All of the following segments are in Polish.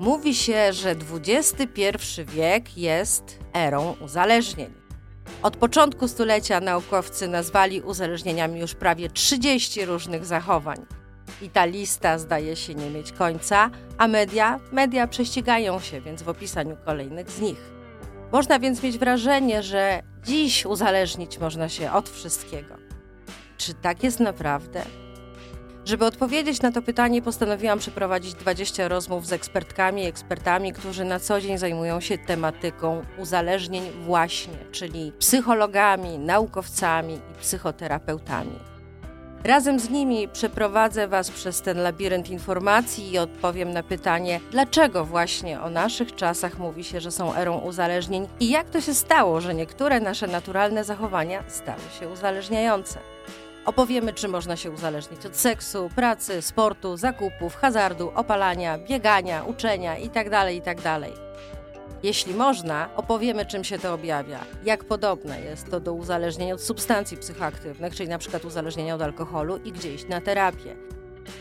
Mówi się, że XXI wiek jest erą uzależnień. Od początku stulecia naukowcy nazwali uzależnieniami już prawie 30 różnych zachowań. I ta lista zdaje się nie mieć końca, a media, media prześcigają się więc w opisaniu kolejnych z nich. Można więc mieć wrażenie, że dziś uzależnić można się od wszystkiego. Czy tak jest naprawdę? Żeby odpowiedzieć na to pytanie, postanowiłam przeprowadzić 20 rozmów z ekspertkami i ekspertami, którzy na co dzień zajmują się tematyką uzależnień, właśnie, czyli psychologami, naukowcami i psychoterapeutami. Razem z nimi przeprowadzę Was przez ten labirynt informacji i odpowiem na pytanie, dlaczego właśnie o naszych czasach mówi się, że są erą uzależnień i jak to się stało, że niektóre nasze naturalne zachowania stały się uzależniające. Opowiemy, czy można się uzależnić od seksu, pracy, sportu, zakupów, hazardu, opalania, biegania, uczenia itd. itd. Jeśli można, opowiemy, czym się to objawia, jak podobne jest to do uzależnienia od substancji psychoaktywnych, czyli np. uzależnienia od alkoholu i gdzie iść na terapię.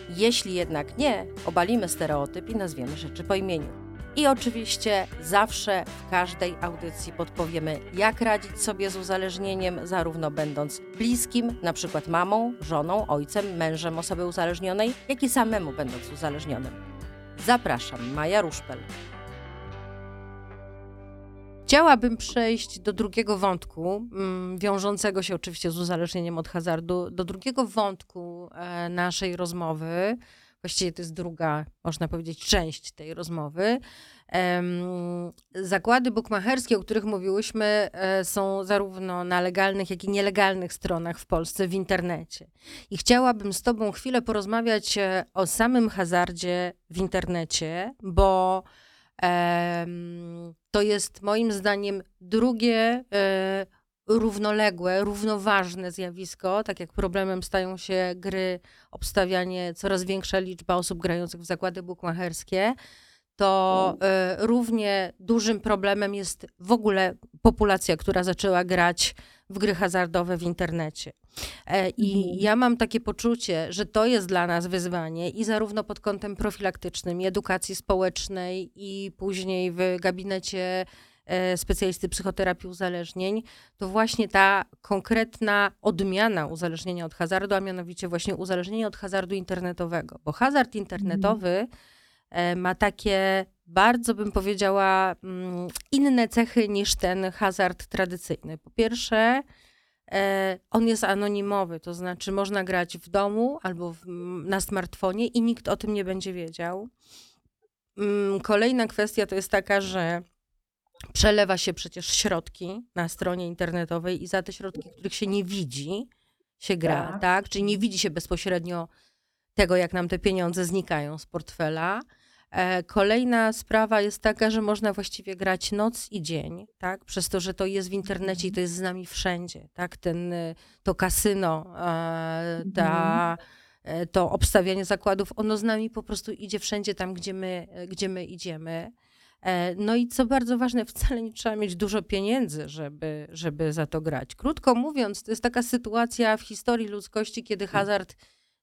Jeśli jednak nie, obalimy stereotyp i nazwiemy rzeczy po imieniu. I oczywiście zawsze w każdej audycji podpowiemy, jak radzić sobie z uzależnieniem, zarówno będąc bliskim, na przykład mamą, żoną, ojcem, mężem osoby uzależnionej, jak i samemu będąc uzależnionym. Zapraszam, Maja Ruszpel. Chciałabym przejść do drugiego wątku, mm, wiążącego się oczywiście z uzależnieniem od hazardu, do drugiego wątku e, naszej rozmowy, właściwie to jest druga, można powiedzieć, część tej rozmowy. Zakłady bukmacherskie, o których mówiłyśmy, e, są zarówno na legalnych, jak i nielegalnych stronach w Polsce, w internecie. I chciałabym z Tobą chwilę porozmawiać e, o samym hazardzie w internecie, bo to jest moim zdaniem drugie e, równoległe, równoważne zjawisko, tak jak problemem stają się gry, obstawianie, coraz większa liczba osób grających w zakłady bukmacherskie, to y, równie dużym problemem jest w ogóle populacja, która zaczęła grać w gry hazardowe w internecie. E, I mhm. ja mam takie poczucie, że to jest dla nas wyzwanie i zarówno pod kątem profilaktycznym, i edukacji społecznej, i później w gabinecie specjalisty psychoterapii uzależnień, to właśnie ta konkretna odmiana uzależnienia od hazardu, a mianowicie właśnie uzależnienie od hazardu internetowego. Bo hazard internetowy mm. ma takie bardzo bym powiedziała mm, inne cechy niż ten hazard tradycyjny. Po pierwsze, e, on jest anonimowy, to znaczy można grać w domu albo w, na smartfonie i nikt o tym nie będzie wiedział. Mm, kolejna kwestia to jest taka, że przelewa się przecież środki na stronie internetowej i za te środki, których się nie widzi, się gra, tak? tak? Czyli nie widzi się bezpośrednio tego, jak nam te pieniądze znikają z portfela. E, kolejna sprawa jest taka, że można właściwie grać noc i dzień, tak? Przez to, że to jest w internecie i to jest z nami wszędzie, tak? Ten, y, to kasyno, e, ta, mhm. e, to obstawianie zakładów, ono z nami po prostu idzie wszędzie tam, gdzie my, gdzie my idziemy. E, no i co bardzo ważne, wcale nie trzeba mieć dużo pieniędzy, żeby, żeby za to grać. Krótko mówiąc, to jest taka sytuacja w historii ludzkości, kiedy mm. hazard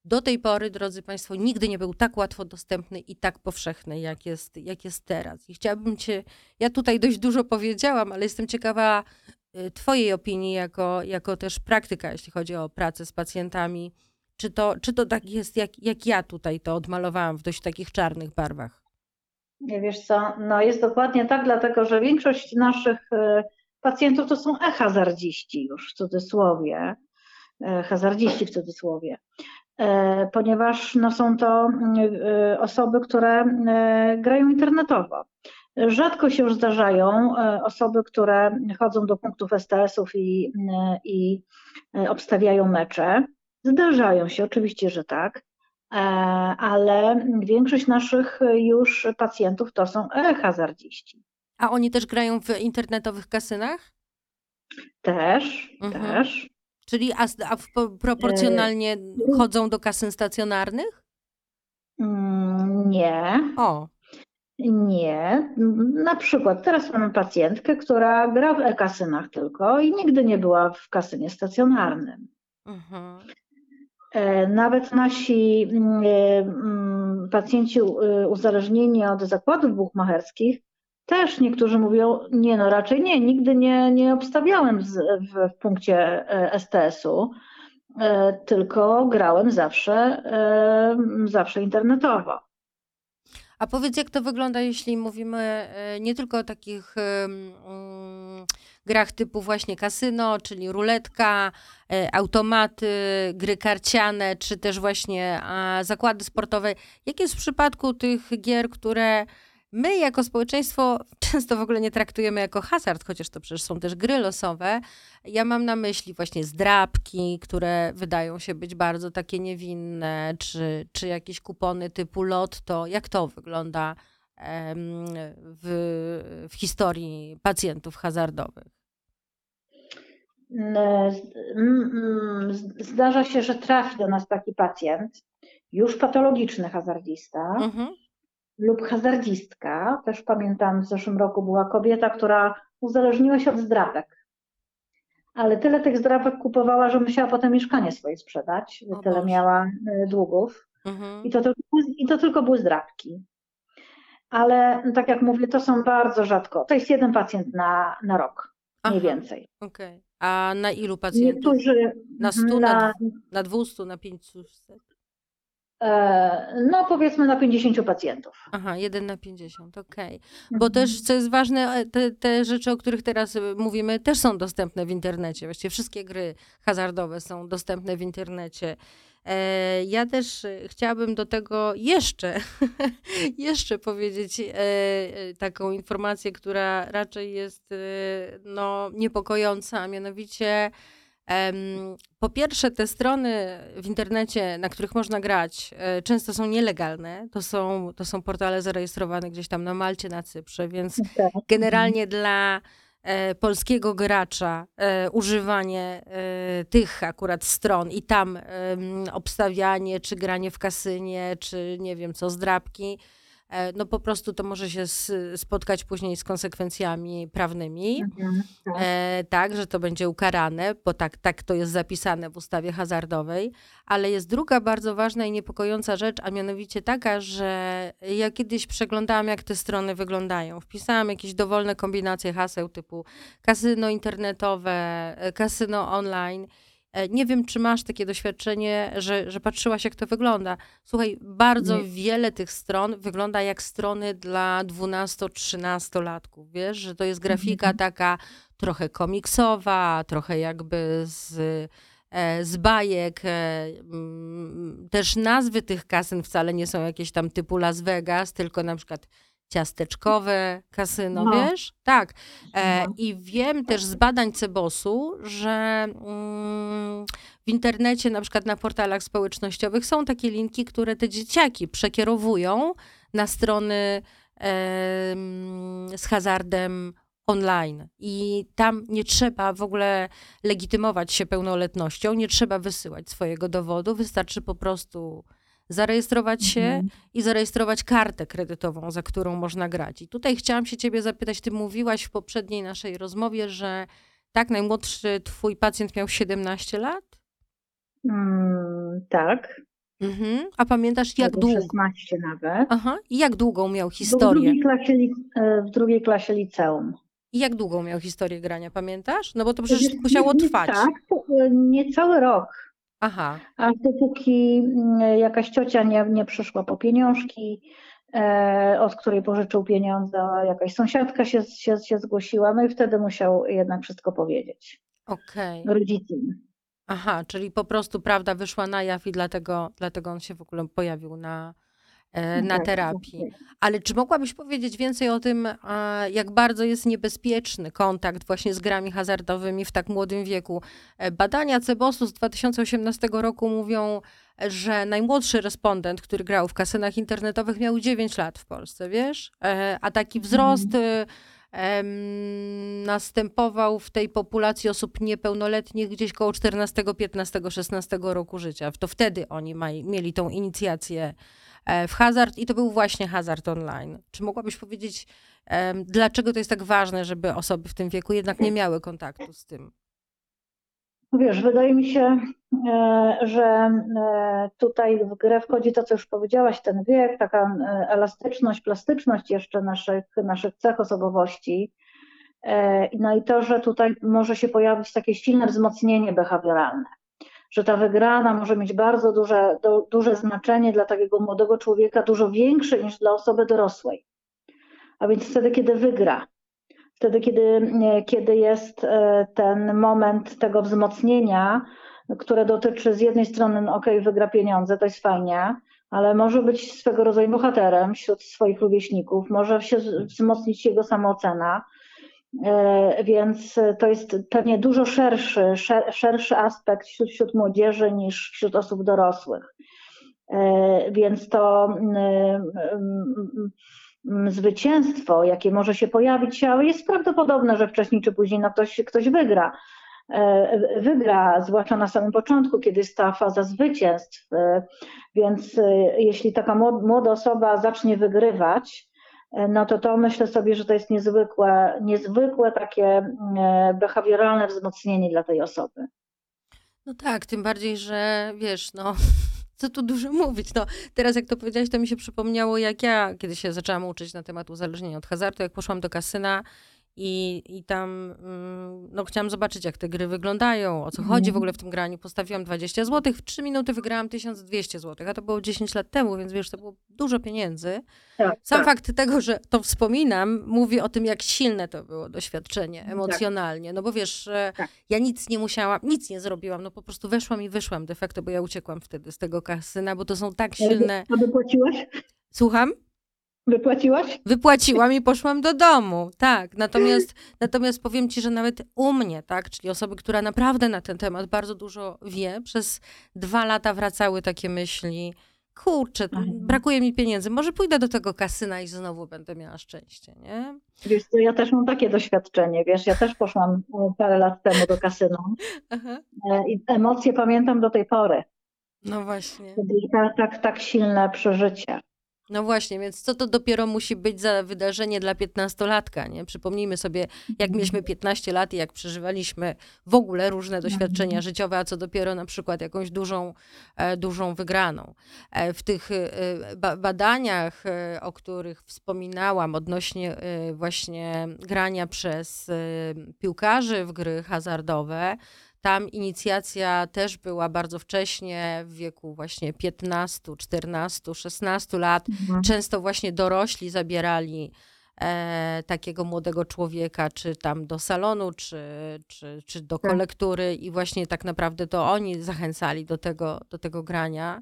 do tej pory, drodzy Państwo, nigdy nie był tak łatwo dostępny i tak powszechny, jak jest, jak jest teraz. I chciałabym Cię, ja tutaj dość dużo powiedziałam, ale jestem ciekawa y, Twojej opinii jako, jako też praktyka, jeśli chodzi o pracę z pacjentami. Czy to, czy to tak jest, jak, jak ja tutaj to odmalowałam w dość takich czarnych barwach? Nie wiesz co, no jest dokładnie tak, dlatego że większość naszych e, pacjentów to są e-hazardziści już w cudzysłowie, e, hazardziści w cudzysłowie, e, ponieważ no, są to osoby, które grają internetowo. Rzadko się już zdarzają osoby, które chodzą do punktów STS-ów i, i obstawiają mecze. Zdarzają się, oczywiście, że tak. E, ale większość naszych już pacjentów to są hazardziści. A oni też grają w internetowych kasynach? Też, mhm. też. Czyli a, a proporcjonalnie e... chodzą do kasyn stacjonarnych? Mm, nie. O. Nie. Na przykład teraz mamy pacjentkę, która gra w e-kasynach tylko i nigdy nie była w kasynie stacjonarnym. Mhm. E, Nawet nasi mm, e, mm, pacjenci e, uzależnieni od zakładów buchmacherskich też niektórzy mówią, nie no raczej nie, nigdy nie, nie obstawiałem z, w, w punkcie STS-u, tylko grałem zawsze, zawsze internetowo. A powiedz, jak to wygląda, jeśli mówimy e, nie tylko o takich mm, grach typu właśnie kasyno, czyli ruletka, e, automaty, gry karciane, czy też właśnie zakłady sportowe. Jak jest w przypadku tych gier, które my jako społeczeństwo często w ogóle nie traktujemy jako hazard, chociaż to przecież są też gry losowe. Ja mam na myśli właśnie zdrabki, które wydają się być bardzo takie niewinne, czy, czy jakieś kupony typu lotto. Jak to wygląda w, w historii pacjentów hazardowych? Z- Zdarza się, że trafi do nas taki pacjent, już patologiczny hazardzista Mhm. Lub hazardzistka. Też pamiętam, w zeszłym roku była kobieta, która uzależniła się od zdrapek. Ale tyle tych zdrapek kupowała, że musiała potem mieszkanie swoje sprzedać. O Tyle Boże. miała y, długów. Mhm. I to, tylko, I to tylko były zdrapki. Ale tak jak mówię, to są bardzo rzadko. To jest jeden pacjent na, na rok, mniej Aha. więcej. Okej. A na ilu pacjentów? Niektórzy Na 100, mhm, na, na, na 200, na 500? E, no powiedzmy na 50 pacjentów. Aha, 1 na 50, okej. Bo Mhm. też, co jest ważne, e, te, te rzeczy, o których teraz e, mówimy, też są dostępne w internecie. Właściwie wszystkie gry hazardowe są dostępne w internecie. E, ja też chciałabym do tego jeszcze, jeszcze powiedzieć e, taką informację, która raczej jest e, no, niepokojąca, a mianowicie Po pierwsze, te strony w internecie, na których można grać, e, często są nielegalne. To są, to są portale zarejestrowane gdzieś tam na Malcie, na Cyprze, więc Tak. generalnie dla e, polskiego gracza e, używanie tych akurat stron i tam obstawianie, czy granie w kasynie, czy nie wiem co, zdrabki, no po prostu to może się spotkać później z konsekwencjami prawnymi. Mhm, tak. E, tak, że to będzie ukarane, bo tak, tak to jest zapisane w ustawie hazardowej. Ale jest druga bardzo ważna i niepokojąca rzecz, a mianowicie taka, że ja kiedyś przeglądałam, jak te strony wyglądają. Wpisałam jakieś dowolne kombinacje haseł typu kasyno internetowe, e, kasyno online. E, Nie wiem, czy masz takie doświadczenie, że, że patrzyłaś, jak to wygląda. Słuchaj, bardzo Nie. wiele tych stron wygląda jak strony dla 12-13-latków. Wiesz, że to jest grafika Mhm. taka trochę komiksowa, trochę jakby z, e, z bajek. e, mm, Też nazwy tych kasyn wcale nie są jakieś tam typu Las Vegas, tylko na przykład ciasteczkowe kasyno, No. wiesz? Tak. E, No. I wiem też z badań Cebosu, że mm, w internecie, na przykład na portalach społecznościowych są takie linki, które te dzieciaki przekierowują na strony em, z hazardem online. I tam nie trzeba w ogóle legitymować się pełnoletnością, nie trzeba wysyłać swojego dowodu, wystarczy po prostu zarejestrować się Mhm. i zarejestrować kartę kredytową, za którą można grać. I tutaj chciałam się ciebie zapytać, ty mówiłaś w poprzedniej naszej rozmowie, że tak, najmłodszy twój pacjent miał 17 lat? Mm, tak. Mhm. A pamiętasz, jak długo? 16 nawet. Aha. I jak długą miał Był W historię? drugiej, klasie, e, w drugiej klasie liceum. I jak długą miał historię grania, pamiętasz? No bo to przecież musiało trwać. Tak, niecały rok. Aha. Aż dopóki mm, jakaś ciocia nie, nie przyszła po pieniążki, e, od której pożyczył pieniądze, jakaś sąsiadka się, się, się zgłosiła, no i wtedy musiał jednak wszystko powiedzieć Okej. rodzicom. Aha, czyli po prostu prawda wyszła na jaw i dlatego, dlatego on się w ogóle pojawił na, na Tak, terapii. Ale czy mogłabyś powiedzieć więcej o tym, jak bardzo jest niebezpieczny kontakt właśnie z grami hazardowymi w tak młodym wieku? E, Badania Cebosu z 2018 roku mówią, że najmłodszy respondent, który grał w kasynach internetowych, miał 9 lat w Polsce, wiesz? E, A taki wzrost e, em, następował w tej populacji osób niepełnoletnich gdzieś koło 14, 15, 16 roku życia. To wtedy oni maj, mieli tą inicjację e, w hazard i to był właśnie hazard online. Czy mogłabyś powiedzieć, dlaczego to jest tak ważne, żeby osoby w tym wieku jednak nie miały kontaktu z tym? Wiesz, wydaje mi się, e, że e, tutaj w grę wchodzi to, co już powiedziałaś, ten wiek, taka e, elastyczność, plastyczność jeszcze naszych, naszych cech osobowości. No i to, że tutaj może się pojawić takie silne wzmocnienie behawioralne, że ta wygrana może mieć bardzo duże, duże znaczenie dla takiego młodego człowieka, dużo większe niż dla osoby dorosłej. A więc wtedy, kiedy wygra, wtedy, kiedy, kiedy jest e, ten moment tego wzmocnienia, które dotyczy z jednej strony, no ok, wygra pieniądze, to jest fajnie, ale może być swego rodzaju bohaterem wśród swoich rówieśników, może się wzmocnić jego samoocena, więc to jest pewnie dużo szerszy, szerszy aspekt wśród, wśród młodzieży niż wśród osób dorosłych. E, więc to Mm, zwycięstwo, jakie może się pojawić, ale jest prawdopodobne, że wcześniej czy później no ktoś, ktoś wygra. E, wygra, zwłaszcza na samym początku, kiedy jest ta faza zwycięstw. E, więc e, jeśli taka młoda osoba zacznie wygrywać, no to to myślę sobie, że to jest niezwykłe, niezwykłe takie behawioralne wzmocnienie dla tej osoby. No tak, tym bardziej, że wiesz, no co tu dużo mówić. No, teraz jak to powiedziałeś, to mi się przypomniało, jak ja kiedy się zaczęłam uczyć na temat uzależnienia od hazardu, jak poszłam do kasyna i, I tam mm, no, chciałam zobaczyć, jak te gry wyglądają, o co chodzi w mhm. ogóle w tym graniu. Postawiłam 20 zł, w 3 minuty wygrałam 1200 zł, a to było 10 lat temu, więc wiesz, to było dużo pieniędzy. Tak, Sam tak. fakt tego, że to wspominam, mówi o tym, jak silne to było doświadczenie tak. emocjonalnie. No bo wiesz, tak. ja nic nie musiałam, nic nie zrobiłam, no po prostu weszłam i wyszłam de facto, bo ja uciekłam wtedy z tego kasyna, bo to są tak silne... A wypłaciłaś? Słucham? Wypłaciłaś? Wypłaciłam i poszłam do domu, tak. Natomiast, natomiast powiem ci, że nawet u mnie, tak, czyli osoby, która naprawdę na ten temat bardzo dużo wie, przez dwa lata wracały takie myśli, kurczę, brakuje mi pieniędzy, może pójdę do tego kasyna i znowu będę miała szczęście, nie? Wiesz co, ja też mam takie doświadczenie, wiesz, ja też poszłam e, parę lat temu do kasyna e, i emocje pamiętam do tej pory. No właśnie. Tak, tak, tak silne przeżycie. No właśnie, więc co to dopiero musi być za wydarzenie dla piętnastolatka, nie? Przypomnijmy sobie, jak mhm. mieliśmy 15 lat i jak przeżywaliśmy w ogóle różne doświadczenia mhm. życiowe, a co dopiero na przykład jakąś dużą, e, dużą wygraną. E, w tych e, badaniach, o których wspominałam odnośnie właśnie grania przez piłkarzy w gry hazardowe, tam inicjacja też była bardzo wcześnie, w wieku właśnie 15, 14, 16 lat. Mhm. Często właśnie dorośli zabierali e, takiego młodego człowieka, czy tam do salonu, czy, czy, czy do tak. kolektury, i właśnie tak naprawdę to oni zachęcali do tego, do tego grania.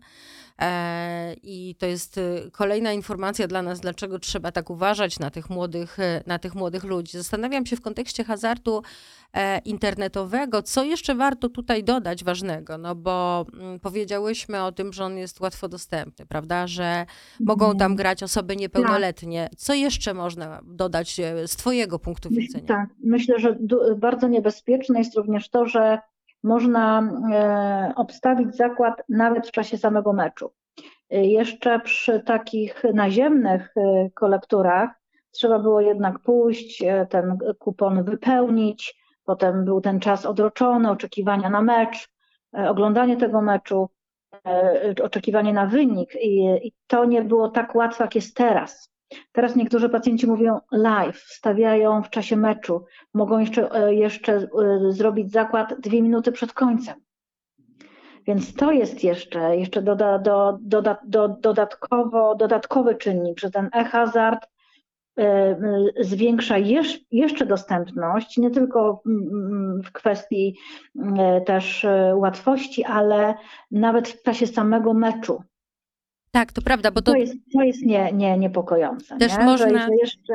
E, I to jest y, kolejna informacja dla nas, dlaczego trzeba tak uważać na tych młodych, y, na tych młodych ludzi. Zastanawiam się w kontekście hazardu e, internetowego, co jeszcze warto tutaj dodać ważnego, no bo mm, powiedziałyśmy o tym, że on jest łatwo dostępny, prawda, że mogą tam mhm. grać osoby niepełnoletnie. Co jeszcze można dodać e, z twojego punktu widzenia? Tak, myślę, że bardzo niebezpieczne jest również to, że można e, obstawić zakład nawet w czasie samego meczu. E, jeszcze przy takich naziemnych e, kolekturach trzeba było jednak pójść, ten kupon wypełnić, potem był ten czas odroczony, oczekiwania na mecz, oglądanie tego meczu, oczekiwanie na wynik i, to nie było tak łatwe, jak jest teraz. Teraz niektórzy pacjenci mówią live, wstawiają w czasie meczu, mogą jeszcze, e, jeszcze e, zrobić zakład dwie minuty przed końcem. Więc to jest jeszcze, jeszcze doda, do, doda, do, dodatkowo, dodatkowy czynnik, że ten e-hazard e, zwiększa jeszcze dostępność, nie tylko w kwestii też łatwości, ale nawet w czasie samego meczu. Tak, to prawda, bo to... To jest, to jest nie, nie, niepokojące. Też nie? można... Jeszcze...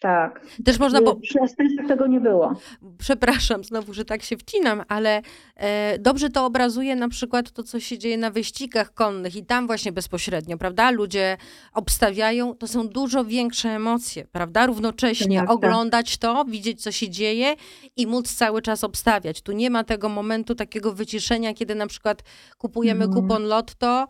Tak. Też można, bo... Przy Estensach tego nie było. Przepraszam znowu, że tak się wcinam, ale e, dobrze to obrazuje na przykład to, co się dzieje na wyścigach konnych i tam właśnie bezpośrednio, prawda? Ludzie obstawiają, to są dużo większe emocje, prawda? Równocześnie tak, tak. oglądać to, widzieć, co się dzieje i móc cały czas obstawiać. Tu nie ma tego momentu takiego wyciszenia, kiedy na przykład kupujemy mm. kupon lotto,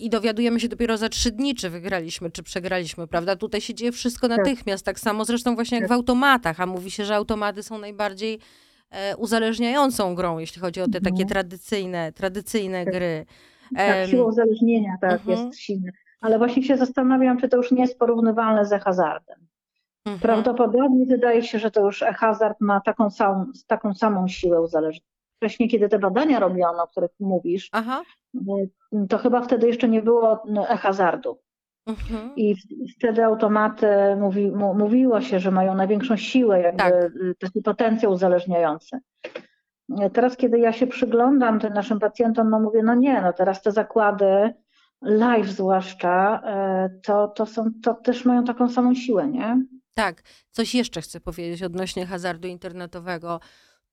i dowiadujemy się dopiero za trzy dni, czy wygraliśmy, czy przegraliśmy, prawda? Tutaj się dzieje wszystko tak. natychmiast, tak samo zresztą właśnie jak w tak. automatach, a mówi się, że automaty są najbardziej e, uzależniającą grą, jeśli chodzi o te takie Mhm. tradycyjne, tradycyjne Tak. gry. Tak, siła uzależnienia tak, mhm. jest silna. Ale właśnie się zastanawiam, czy to już nie jest porównywalne ze hazardem. mhm. Prawdopodobnie wydaje się, że to już hazard ma taką samą, taką samą siłę uzależnienia. Wcześniej, kiedy te badania robiono, o których mówisz, Aha. To chyba wtedy jeszcze nie było no, e-hazardu. Mhm. I wtedy automaty mówi, mówiło się, że mają największą siłę, jakby Tak. taki potencjał uzależniający. Teraz, kiedy ja się przyglądam tym naszym pacjentom, no mówię, no nie, no teraz te zakłady, live zwłaszcza, e, to, to, są, to też mają taką samą siłę, nie? Tak, coś jeszcze chcę powiedzieć odnośnie hazardu internetowego.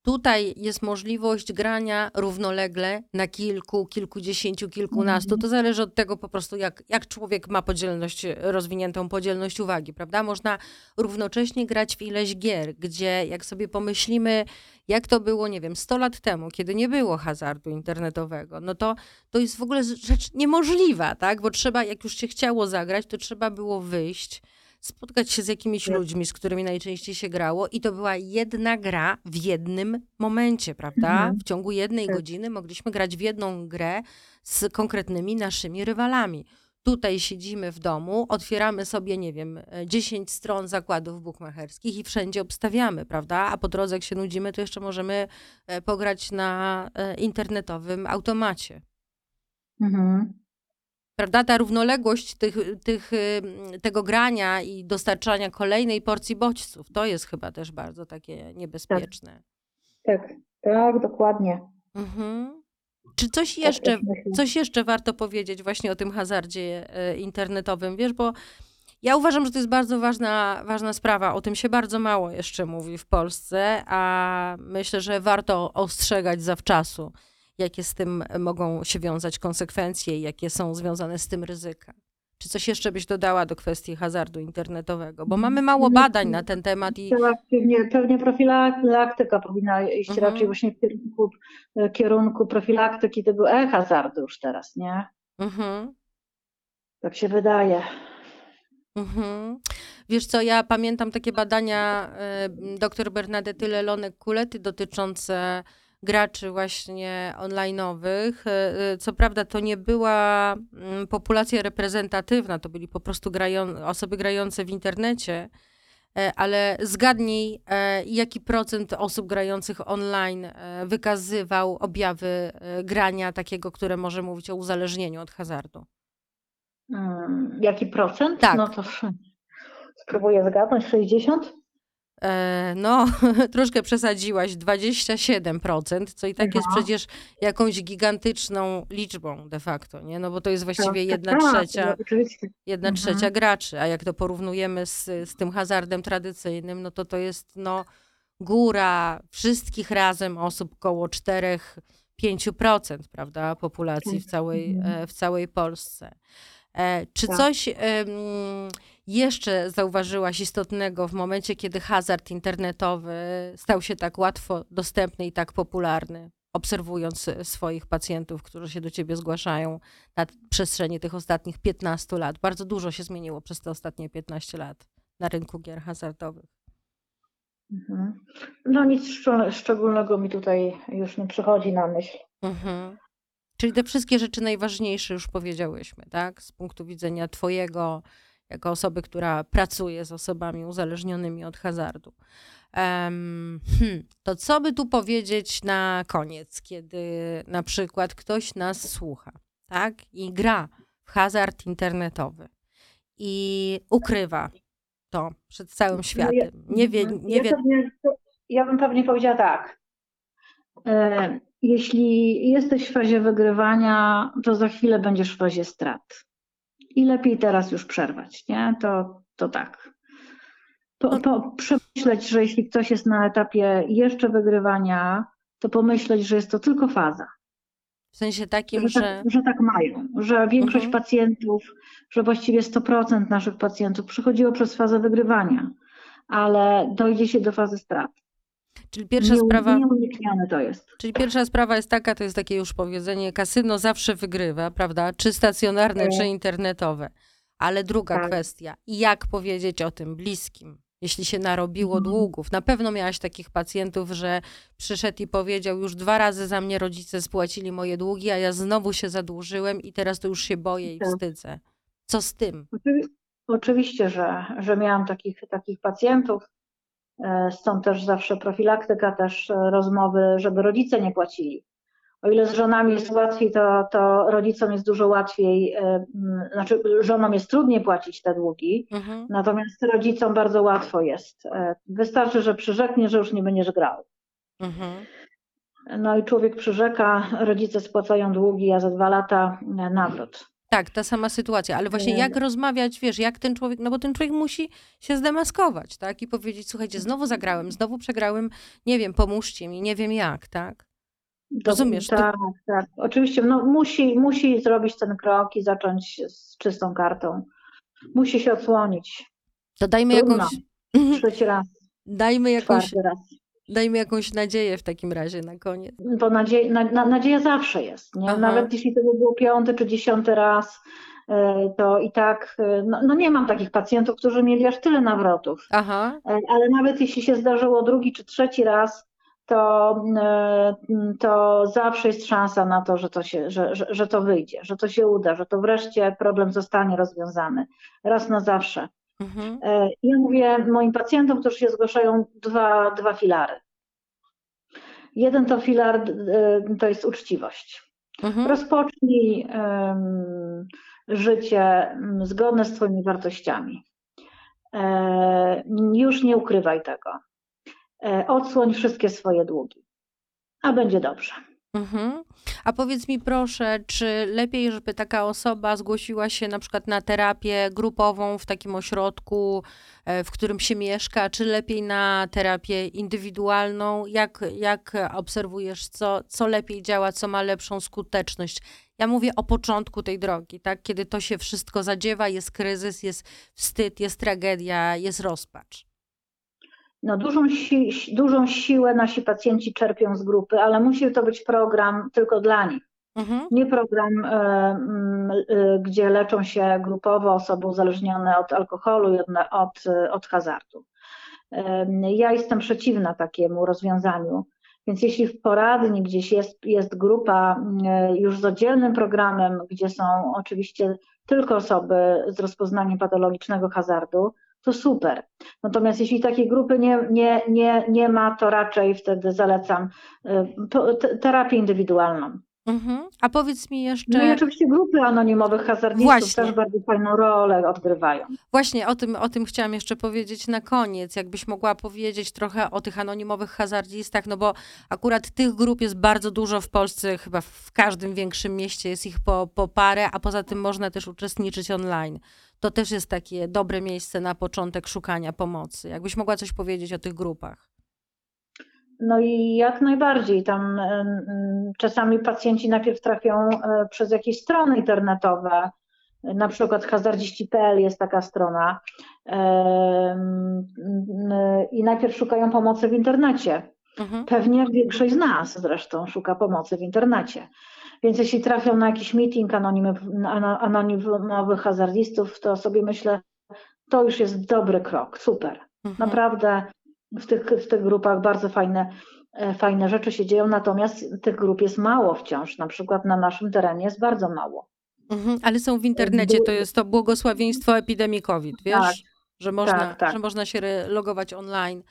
Tutaj jest możliwość grania równolegle na kilku, kilkudziesięciu, kilkunastu. Mhm. To zależy od tego po prostu, jak, jak człowiek ma podzielność, rozwiniętą podzielność uwagi, prawda? Można równocześnie grać w ileś gier, gdzie jak sobie pomyślimy, jak to było, nie wiem, 100 lat temu, kiedy nie było hazardu internetowego, no to to jest w ogóle rzecz niemożliwa, tak? Bo trzeba, jak już się chciało zagrać, to trzeba było wyjść, spotkać się z jakimiś ludźmi, z którymi najczęściej się grało i to była jedna gra w jednym momencie, prawda? Mhm. W ciągu jednej Tak. godziny mogliśmy grać w jedną grę z konkretnymi naszymi rywalami. Tutaj siedzimy w domu, otwieramy sobie, nie wiem, e, 10 stron zakładów bukmacherskich i wszędzie obstawiamy, prawda? A po drodze, jak się nudzimy, to jeszcze możemy e, pograć na e, internetowym automacie. Mhm. Prawda? Ta równoległość tych, tych, tego grania i dostarczania kolejnej porcji bodźców, to jest chyba też bardzo takie niebezpieczne. Tak, tak, dokładnie. Mhm. Czy coś Tak jeszcze, myślę. coś jeszcze warto powiedzieć właśnie o tym hazardzie e, internetowym? Wiesz, bo ja uważam, że to jest bardzo ważna, ważna sprawa. O tym się bardzo mało jeszcze mówi w Polsce, a myślę, że warto ostrzegać zawczasu, jakie z tym mogą się wiązać konsekwencje i jakie są związane z tym ryzyka. Czy coś jeszcze byś dodała do kwestii hazardu internetowego? Bo mamy mało badań na ten temat i pewnie, pewnie profilaktyka powinna iść Mhm. raczej właśnie w kierunku, e, kierunku profilaktyki tego e-hazardu już teraz, nie? mhm. Tak się wydaje. Mhm. Wiesz co, ja pamiętam takie badania e, dr Bernadety Lelonek-Kulety dotyczące graczy właśnie online'owych. E, e, Co prawda to nie była mm, populacja reprezentatywna, to byli po prostu grają, osoby grające w internecie, e, ale zgadnij, jaki procent osób grających online wykazywał objawy grania takiego, które może mówić o uzależnieniu od hazardu. Mm, Jaki procent? Tak. No to spróbuję zgadnąć. 60? E, No, troszkę przesadziłaś, 27%, co i tak jest Aha. przecież jakąś gigantyczną liczbą de facto, nie? No bo to jest właściwie Tak, jedna tak, tak, trzecia, jedna Mhm. trzecia graczy, a jak to porównujemy z, z tym hazardem tradycyjnym, no to to jest no góra wszystkich razem osób koło 4-5%, prawda, populacji w całej, Mhm. e, w całej Polsce. E, Czy Tak. coś jeszcze zauważyłaś istotnego w momencie, kiedy hazard internetowy stał się tak łatwo dostępny i tak popularny? Obserwując e, swoich pacjentów, którzy się do ciebie zgłaszają na przestrzeni tych ostatnich 15 lat. Bardzo dużo się zmieniło przez te ostatnie 15 lat na rynku gier hazardowych. Mhm. No nic szcz- szczególnego mi tutaj już nie przychodzi na myśl. Mhm. Czyli te wszystkie rzeczy najważniejsze już powiedziałyśmy, tak? Z punktu widzenia Twojego, jako osoby, która pracuje z osobami uzależnionymi od hazardu. Em, hmm, to co by tu powiedzieć na koniec, kiedy na przykład ktoś nas słucha, tak? I gra w hazard internetowy i ukrywa to przed całym światem. Nie wie, nie ja, wie. ja bym pewnie powiedziała tak. E, Jeśli jesteś w fazie wygrywania, to za chwilę będziesz w fazie strat. I lepiej teraz już przerwać, nie? To, to tak. Po, po, przemyśleć, że jeśli ktoś jest na etapie jeszcze wygrywania, to pomyśleć, że jest to tylko faza. W sensie takim, Że że. tak, że tak mają, że większość Mhm. pacjentów, że właściwie 100% naszych pacjentów przechodziło przez fazę wygrywania, ale dojdzie się do fazy strat. Czyli pierwsza Nie- sprawa. Nieuniknione to jest. Czyli pierwsza sprawa jest taka, to jest takie już powiedzenie, kasyno zawsze wygrywa, prawda? Czy stacjonarne, Tak. czy internetowe. Ale druga Tak. kwestia, jak powiedzieć o tym bliskim, jeśli się narobiło Mhm. długów. Na pewno miałaś takich pacjentów, że przyszedł i powiedział, już dwa razy za mnie rodzice spłacili moje długi, a ja znowu się zadłużyłem i teraz to już się boję i Tak. wstydzę. Co z tym? Oczywi- Oczywiście, że, że miałam takich, takich pacjentów. E, Stąd też zawsze profilaktyka, też e, rozmowy, żeby rodzice nie płacili. O ile z żonami jest łatwiej, to, to rodzicom jest dużo łatwiej, e, znaczy żonom jest trudniej płacić te długi, Mhm. natomiast rodzicom bardzo łatwo jest. Wystarczy, że przyrzeknie, że już nie będziesz grał. Mhm. No i człowiek przyrzeka, rodzice spłacają długi, a za dwa lata nawrót. Tak, ta sama sytuacja, ale właśnie Nie. jak rozmawiać, wiesz, jak ten człowiek, no bo ten człowiek musi się zdemaskować, tak? I powiedzieć, słuchajcie, znowu zagrałem, znowu przegrałem, nie wiem, pomóżcie mi, nie wiem jak, tak? Rozumiesz, to- Tak, tak. Oczywiście no, musi, musi zrobić ten krok i zacząć z czystą kartą. Musi się odsłonić. To dajmy Trudno. jakąś. Trzeci raz, dajmy jakąś, czwarty raz. Dajmy jakąś nadzieję w takim razie na koniec. Bo nadzie, na, na, nadzieja zawsze jest. Nie? Aha. Nawet jeśli to by było piąty czy dziesiąty raz, e, to i tak, e, no, no nie mam takich pacjentów, którzy mieli aż tyle nawrotów. Aha, E, Ale nawet jeśli się zdarzyło drugi czy trzeci raz, to, to zawsze jest szansa na to, że to, się, że, że, że to wyjdzie, że to się uda, że to wreszcie problem zostanie rozwiązany raz na zawsze. Mhm. E, Ja mówię moim pacjentom, którzy się zgłaszają, dwa, dwa filary. Jeden to filar e, to jest uczciwość. Mhm. Rozpocznij em, życie zgodne z Twoimi wartościami. E, już nie ukrywaj tego. E, odsłoń wszystkie swoje długi, a będzie dobrze. Mhm. A powiedz mi proszę, czy lepiej, żeby taka osoba zgłosiła się na przykład na terapię grupową w takim ośrodku, e, w którym się mieszka, czy lepiej na terapię indywidualną? Jak, jak obserwujesz, co, co lepiej działa, co ma lepszą skuteczność? Ja mówię o początku tej drogi, tak? Kiedy to się wszystko zadziewa, jest kryzys, jest wstyd, jest tragedia, jest rozpacz. No, dużą, si dużą siłę nasi pacjenci czerpią z grupy, ale musi to być program tylko dla nich. Mhm. Nie program, mm, e, gdzie leczą się grupowo osoby uzależnione od alkoholu i od, od, od hazardu. E, Ja jestem przeciwna takiemu rozwiązaniu. Więc jeśli w poradni gdzieś jest, jest grupa już z oddzielnym programem, gdzie są oczywiście tylko osoby z rozpoznaniem patologicznego hazardu, to super. Natomiast jeśli takiej grupy nie, nie, nie, nie ma, to raczej wtedy zalecam te- terapię indywidualną. Mhm. A powiedz mi jeszcze. No i oczywiście grupy anonimowych Właśnie. też bardzo fajną rolę odgrywają. Właśnie o tym, o tym chciałam jeszcze powiedzieć na koniec. Jakbyś mogła powiedzieć trochę o tych anonimowych hazardzistach, no bo akurat tych grup jest bardzo dużo w Polsce, chyba w każdym większym mieście jest ich po, po parę, a poza tym można też uczestniczyć online. To też jest takie dobre miejsce na początek szukania pomocy. Jakbyś mogła coś powiedzieć o tych grupach. No i jak najbardziej. Tam czasami pacjenci najpierw trafią e, przez jakieś strony internetowe. Na przykład hazardziści.pl jest taka strona. I najpierw szukają pomocy w internecie. Mhm. Pewnie większość z nas zresztą szuka pomocy w internecie. Więc jeśli trafią na jakiś meeting anonimowych, hazardistów, to sobie myślę, to już jest dobry krok, super. Mhm. Naprawdę w tych, w tych grupach bardzo fajne, e, fajne rzeczy się dzieją, natomiast tych grup jest mało wciąż. Na przykład na naszym terenie jest bardzo mało. Mhm. Ale są w internecie, to jest to błogosławieństwo epidemii COVID, wiesz? Tak. Że, można, Tak, tak. że można się logować online.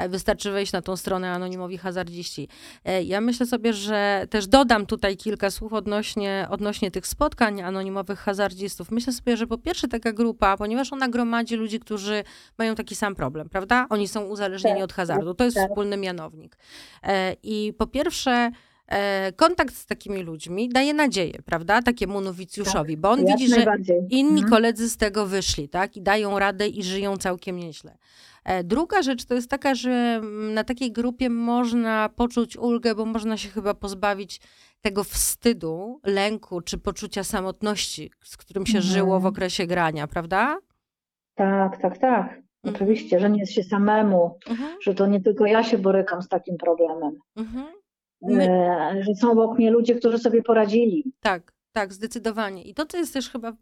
E, Wystarczy wejść na tą stronę anonimowi hazardziści. E, Ja myślę sobie, że też dodam tutaj kilka słów odnośnie, odnośnie tych spotkań anonimowych hazardzistów. Myślę sobie, że po pierwsze taka grupa, ponieważ ona gromadzi ludzi, którzy mają taki sam problem, prawda? Oni są uzależnieni Tak, od hazardu. To jest tak. wspólny mianownik. E, I po pierwsze kontakt z takimi ludźmi daje nadzieję, prawda? Takiemu nowicjuszowi, bo on Jak widzi, że inni Mhm. koledzy z tego wyszli, tak? I dają radę i żyją całkiem nieźle. E, Druga rzecz to jest taka, że mm, na takiej grupie można poczuć ulgę, bo można się chyba pozbawić tego wstydu, lęku czy poczucia samotności, z którym się Mhm. żyło w okresie grania, prawda? Tak, tak, tak. Oczywiście, że nie jest się samemu, Mhm, że to nie tylko ja się borykam z takim problemem. mhm. My- E, że są obok mnie ludzie, którzy sobie poradzili. Tak, tak, zdecydowanie. I to, co jest też chyba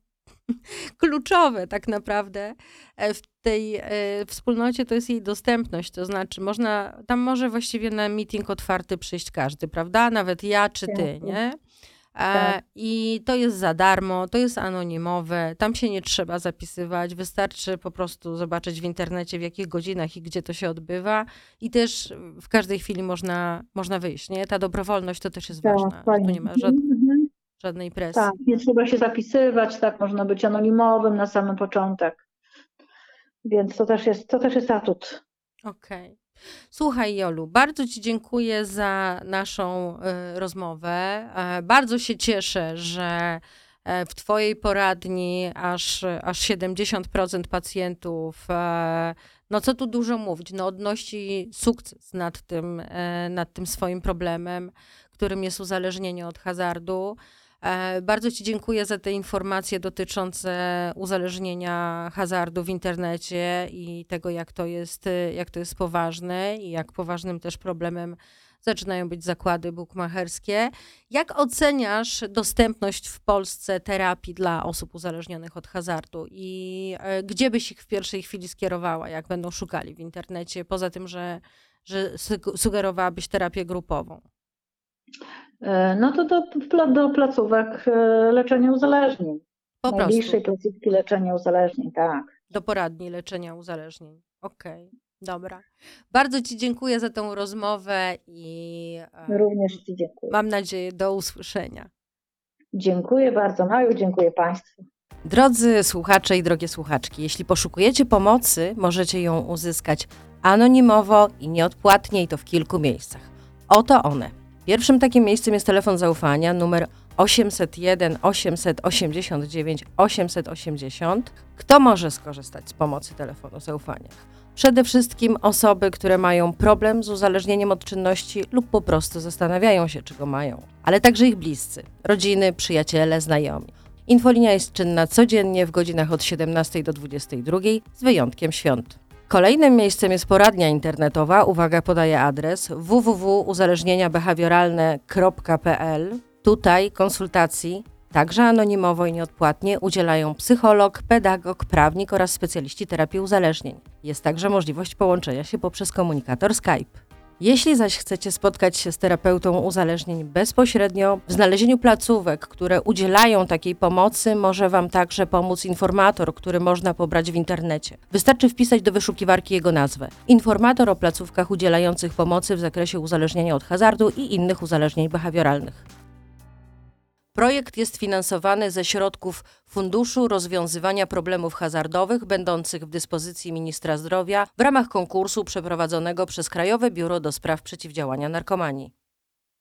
kluczowe tak naprawdę e, w tej e, wspólnocie to jest jej dostępność. To znaczy, można, tam może właściwie na meeting otwarty przyjść każdy, prawda? Nawet ja czy ty, Jasne. nie? E, Tak. I to jest za darmo, to jest anonimowe, tam się nie trzeba zapisywać, wystarczy po prostu zobaczyć w internecie, w jakich godzinach i gdzie to się odbywa. I też w każdej chwili można, można wyjść, nie? Ta dobrowolność to też jest ważna. że Tu fajnie. nie ma żad, Mhm. żadnej presji. Tak, nie trzeba się zapisywać, tak, można być anonimowym na samym początek. Więc to też jest, to też jest atut. Okej. Słuchaj, Jolu, bardzo Ci dziękuję za naszą e, rozmowę. E, bardzo się cieszę, że e, w Twojej poradni aż, aż 70% pacjentów, no co tu dużo mówić, no odnosi sukces nad tym, nad tym swoim problemem, którym jest uzależnienie od hazardu. E, Bardzo Ci dziękuję za te informacje dotyczące uzależnienia hazardu w internecie i tego, jak to jest, e, jak to jest poważne i jak poważnym też problemem zaczynają być zakłady bukmacherskie. Jak oceniasz dostępność w Polsce terapii dla osób uzależnionych od hazardu i e, gdzie byś ich w pierwszej chwili skierowała, jak będą szukali w internecie, poza tym, że, że suge- sugerowałabyś terapię grupową? E, No to do, do placówek e, leczenia uzależnień. Po prostu. Najbliższej placówki leczenia uzależnień, tak. Do poradni leczenia uzależnień. Okej, dobra. Bardzo Ci dziękuję za tą rozmowę i e, Również Ci dziękuję. mam nadzieję do usłyszenia. Dziękuję bardzo Maju, dziękuję Państwu. Drodzy słuchacze i drogie słuchaczki, jeśli poszukujecie pomocy, możecie ją uzyskać anonimowo i nieodpłatnie i to w kilku miejscach. Oto one. Pierwszym takim miejscem jest telefon zaufania numer 801 889 880. Kto może skorzystać z pomocy telefonu zaufania? Przede wszystkim osoby, które mają problem z uzależnieniem od czynności lub po prostu zastanawiają się, czego mają, ale także ich bliscy, rodziny, przyjaciele, znajomi. Infolinia jest czynna codziennie w godzinach od 17 do 22, z wyjątkiem świąt. Kolejnym miejscem jest poradnia internetowa. Uwaga, podaję adres www.uzależnieniabehawioralne.pl. Tutaj konsultacji, także anonimowo i nieodpłatnie, udzielają psycholog, pedagog, prawnik oraz specjaliści terapii uzależnień. Jest także możliwość połączenia się poprzez komunikator Skype. Jeśli zaś chcecie spotkać się z terapeutą uzależnień bezpośrednio, w znalezieniu placówek, które udzielają takiej pomocy, może Wam także pomóc informator, który można pobrać w internecie. Wystarczy wpisać do wyszukiwarki jego nazwę. Informator o placówkach udzielających pomocy w zakresie uzależnienia od hazardu i innych uzależnień behawioralnych. Projekt jest finansowany ze środków Funduszu Rozwiązywania Problemów Hazardowych, będących w dyspozycji Ministra Zdrowia w ramach konkursu przeprowadzonego przez Krajowe Biuro do Spraw Przeciwdziałania Narkomanii.